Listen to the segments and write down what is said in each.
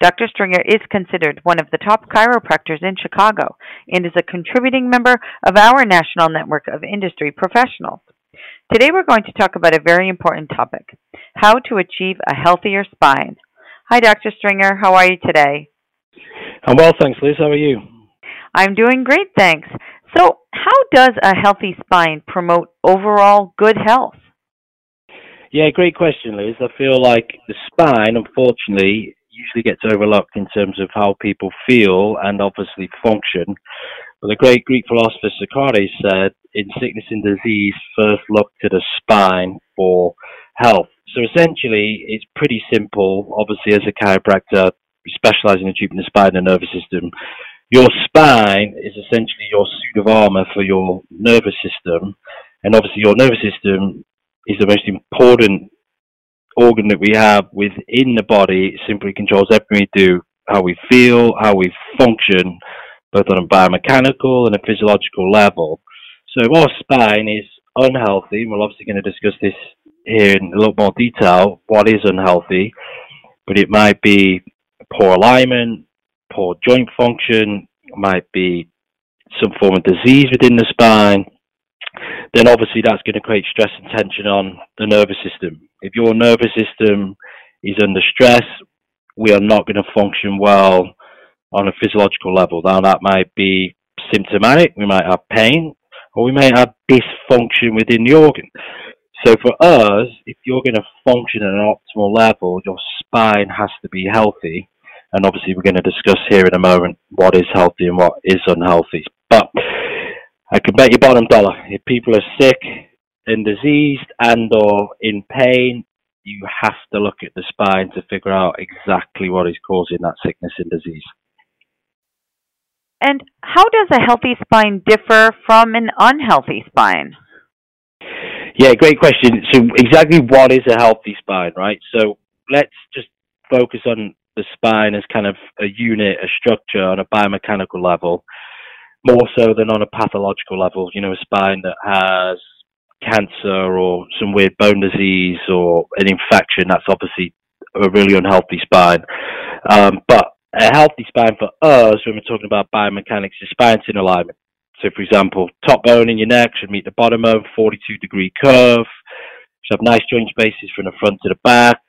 Dr. Stringer is considered one of the top chiropractors in Chicago and is a contributing member of our national network of industry professionals. Today we're going to talk about a very important topic how to achieve a healthier spine. Hi, Dr. Stringer. How are you today? I'm well, thanks, Liz. How are you? I'm doing great, thanks. So, how does a healthy spine promote overall good health? Yeah, great question, Liz. I feel like the spine, unfortunately, usually gets overlooked in terms of how people feel and obviously function. But the great Greek philosopher Socrates said, in sickness and disease, first look to the spine for health. So essentially, it's pretty simple. Obviously, as a chiropractor, we specialize in treating the spine and nervous system. Your spine is essentially your suit of armor for your nervous system. And obviously, your nervous system is the most important organ that we have within the body simply controls everything we do, how we feel, how we function, both on a biomechanical and a physiological level. So if our spine is unhealthy, and we're obviously going to discuss this here in a little more detail, what is unhealthy, but it might be poor alignment, poor joint function, might be some form of disease within the spine, then obviously that's going to create stress and tension on the nervous system. If your nervous system is under stress, we are not going to function well on a physiological level. Now that might be symptomatic, we might have pain, or we may have dysfunction within the organ. So for us, if you're going to function at an optimal level, your spine has to be healthy. And obviously we're going to discuss here in a moment what is healthy and what is unhealthy. But I can bet you bottom dollar if people are sick and diseased and or in pain, you have to look at the spine to figure out exactly what is causing that sickness and disease. And how does a healthy spine differ from an unhealthy spine? Yeah, great question. So, exactly what is a healthy spine, right? So, let's just focus on the spine as kind of a unit, a structure on a biomechanical level more so than on a pathological level. You know, a spine that has cancer or some weird bone disease or an infection, that's obviously a really unhealthy spine. Um, but a healthy spine for us, when we're talking about biomechanics, is spine's in alignment. So, for example, top bone in your neck should meet the bottom bone, 42 degree curve. Should have nice joint spaces from the front to the back,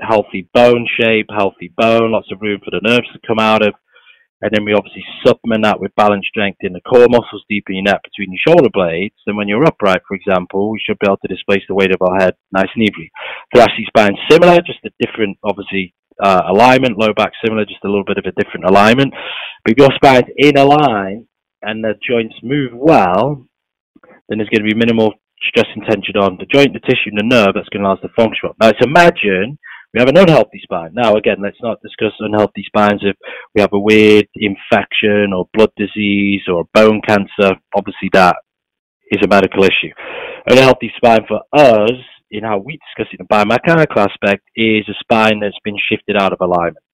healthy bone shape, healthy bone, lots of room for the nerves to come out of. And then we obviously supplement that with balance strength in the core muscles deep in your neck between your shoulder blades. And when you're upright, for example, we should be able to displace the weight of our head nice and evenly. Thoracic spine similar, just a different, obviously, uh, alignment. Low back similar, just a little bit of a different alignment. But if your spine's in a line and the joints move well, then there's going to be minimal stress and tension on the joint, the tissue, and the nerve that's going to allow us to function. Now, let's imagine we have an unhealthy spine. Now, again, let's not discuss unhealthy spines if we have a weird infection or blood disease or bone cancer. Obviously, that is a medical issue. Unhealthy spine for us, in how we discuss it in the biomechanical aspect, is a spine that's been shifted out of alignment.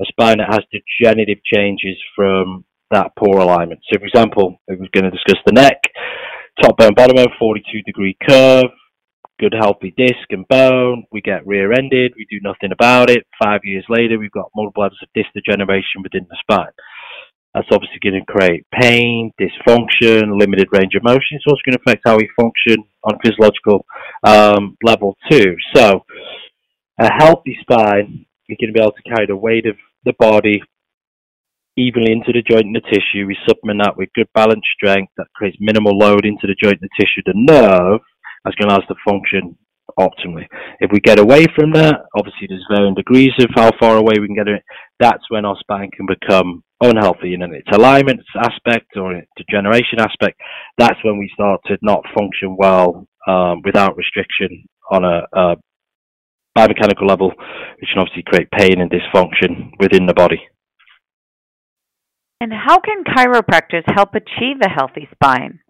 A spine that has degenerative changes from that poor alignment. So, for example, we're going to discuss the neck, top bone, bottom bone, 42 degree curve, good healthy disc and bone. We get rear-ended. We do nothing about it. Five years later, we've got multiple levels of disc degeneration within the spine. That's obviously going to create pain, dysfunction, limited range of motion. It's also going to affect how we function on physiological um, level too. So, a healthy spine, you're going to be able to carry the weight of the body evenly into the joint and the tissue. We supplement that with good balance strength that creates minimal load into the joint and the tissue. The nerve to allow us to function optimally. If we get away from that, obviously there's varying degrees of how far away we can get it. That's when our spine can become unhealthy in its alignment aspect or degeneration aspect. That's when we start to not function well um, without restriction on a, a biomechanical level, which can obviously create pain and dysfunction within the body. And how can chiropractors help achieve a healthy spine?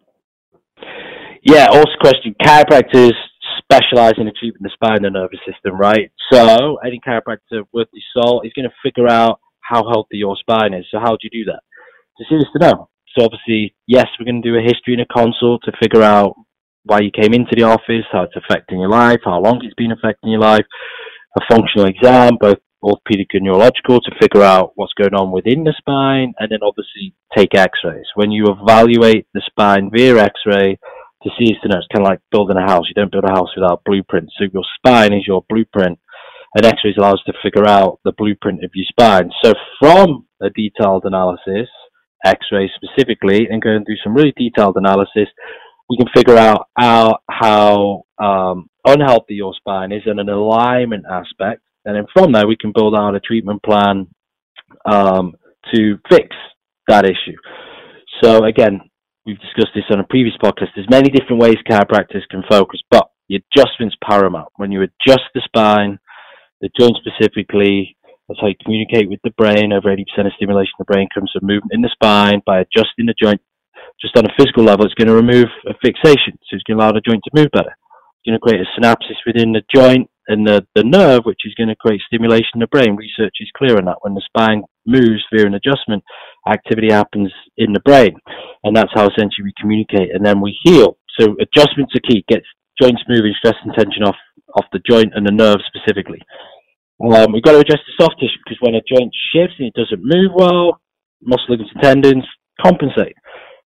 Yeah, also question. Chiropractors specialize in achieving the spine and nervous system, right? So any chiropractor worth his salt is going to figure out how healthy your spine is. So how do you do that? It's serious to know. So obviously, yes, we're going to do a history and a consult to figure out why you came into the office, how it's affecting your life, how long it's been affecting your life, a functional exam, both orthopedic and neurological, to figure out what's going on within the spine, and then obviously take x-rays. When you evaluate the spine via x-ray, to see is to know it's kind of like building a house. You don't build a house without blueprints. So your spine is your blueprint, and x-rays allows us to figure out the blueprint of your spine. So from a detailed analysis, x-rays specifically, and going through some really detailed analysis, we can figure out how, how um, unhealthy your spine is in an alignment aspect. And then from there, we can build out a treatment plan um, to fix that issue. So again, we've discussed this on a previous podcast. There's many different ways chiropractors can focus, but the adjustment's paramount. When you adjust the spine, the joint specifically, that's how you communicate with the brain. Over 80% of stimulation of the brain comes from movement in the spine by adjusting the joint just on a physical level, it's going to remove a fixation. So it's going to allow the joint to move better. It's going to create a synapsis within the joint and the, the nerve, which is going to create stimulation in the brain. Research is clear on that. When the spine moves via an adjustment, activity happens in the brain. And that's how essentially we communicate. And then we heal. So adjustments are key. Get joints moving, stress and tension off, off the joint and the nerve specifically. Um, we've got to adjust the soft tissue because when a joint shifts and it doesn't move well, muscle ligaments and tendons compensate.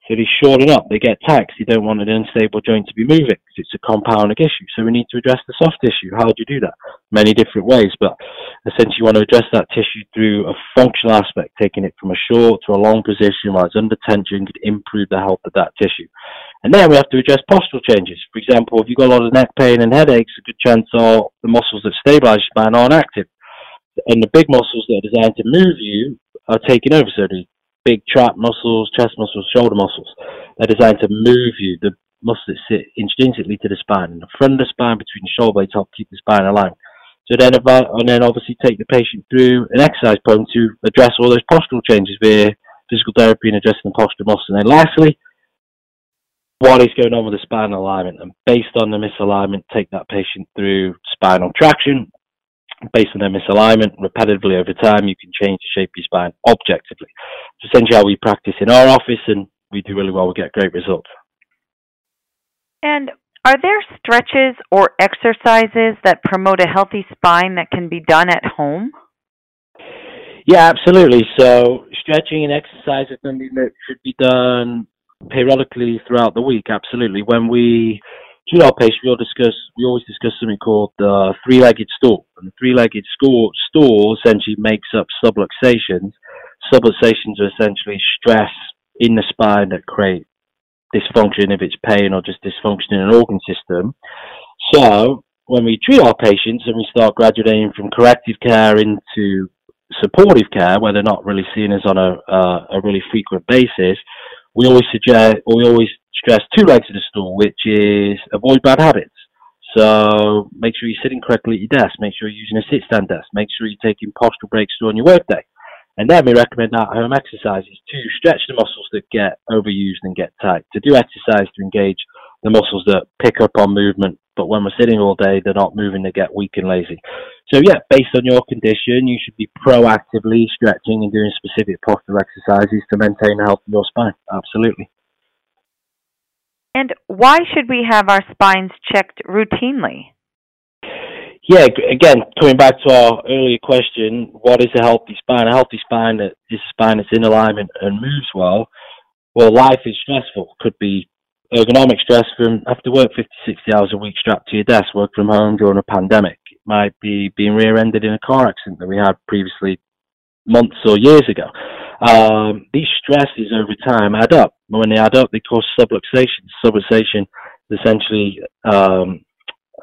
So they shorten up, they get taxed. You don't want an unstable joint to be moving because it's a compounding issue. So we need to address the soft tissue. How do you do that? Many different ways, but essentially you want to address that tissue through a functional aspect, taking it from a short to a long position while it's under tension could improve the health of that tissue. And then we have to address postural changes. For example, if you've got a lot of neck pain and headaches, a good chance are the muscles that stabilize your spine aren't active. And the big muscles that are designed to move you are taking over. So the big trap muscles, chest muscles, shoulder muscles. They're designed to move you. The muscles that sit intrinsically to the spine, and the front of the spine between the shoulder blades help keep the spine aligned. So then, and then obviously take the patient through an exercise program to address all those postural changes via physical therapy and addressing the postural muscles. And then lastly, what is going on with the spinal alignment? And based on the misalignment, take that patient through spinal traction, based on their misalignment repetitively over time, you can change the shape of your spine objectively. It's essentially how we practice in our office, and we do really well. We get great results. And are there stretches or exercises that promote a healthy spine that can be done at home? Yeah, absolutely. So stretching and exercise is something that should be done periodically throughout the week. Absolutely. When we to our patient, we'll discuss, we always discuss something called the three-legged stool. And the three-legged stool, stool essentially makes up subluxations. Subluxations are essentially stress in the spine that create dysfunction if it's pain or just dysfunction in an organ system. So when we treat our patients and we start graduating from corrective care into supportive care, where they're not really seeing us on a, uh, a really frequent basis, we always suggest, or we always stress two legs of the stool, which is avoid bad habits. So make sure you're sitting correctly at your desk. Make sure you're using a sit-stand desk. Make sure you're taking postural breaks during your workday. And then we recommend at-home exercises to stretch the muscles that get overused and get tight. To do exercise to engage the muscles that pick up on movement, but when we're sitting all day, they're not moving, they get weak and lazy. So yeah, based on your condition, you should be proactively stretching and doing specific postural exercises to maintain the health of your spine. Absolutely. And why should we have our spines checked routinely? Yeah, again, coming back to our earlier question, what is a healthy spine? A healthy spine is a spine that's in alignment and moves well. Well, life is stressful. Could be ergonomic stress from to work 50, 60 hours a week strapped to your desk, work from home during a pandemic. It might be being rear-ended in a car accident that we had previously months or years ago. Um, these stresses over time add up. When they add up, they cause subluxation. Subluxation is essentially um,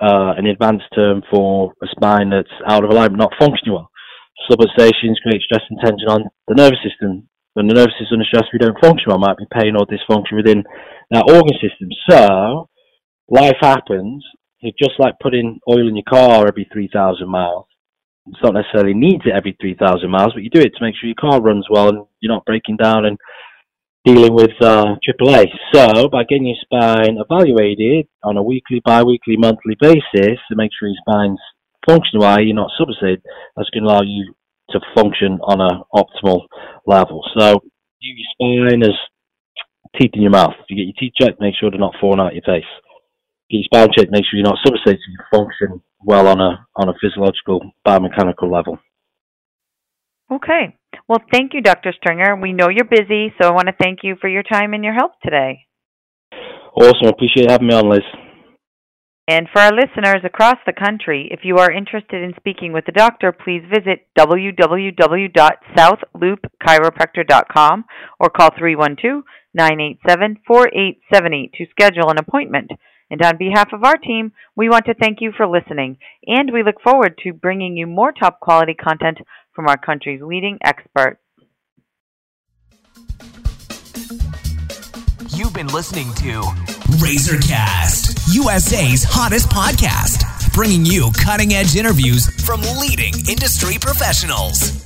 uh, an advanced term for a spine that's out of alignment, not functioning well. Subluxations create stress and tension on the nervous system. When the nervous system is stressed, we don't function well. Might be pain or dysfunction within that organ system. So life happens. It's just like putting oil in your car every 3,000 miles. It's not necessarily needs it every 3,000 miles, but you do it to make sure your car runs well and you're not breaking down and dealing with uh, AAA. So by getting your spine evaluated on a weekly, bi-weekly, monthly basis to make sure your spine's functioning well, you're not subluxated, that's going to allow you to function on an optimal level. So your spine as teeth in your mouth. If you get your teeth checked, make sure they're not falling out your face. Get your check checked, make sure you're not so you function well on a on a physiological biomechanical level. Okay. Well, thank you, Dr. Stringer. We know you're busy, so I want to thank you for your time and your help today. Awesome. Appreciate having me on, Liz. And for our listeners across the country, if you are interested in speaking with a doctor, please visit www.southloopchiropractor.com or call 312 987 4878 to schedule an appointment. And on behalf of our team, we want to thank you for listening, and we look forward to bringing you more top quality content from our country's leading experts. You've been listening to Razorcast, USA's hottest podcast, bringing you cutting edge interviews from leading industry professionals.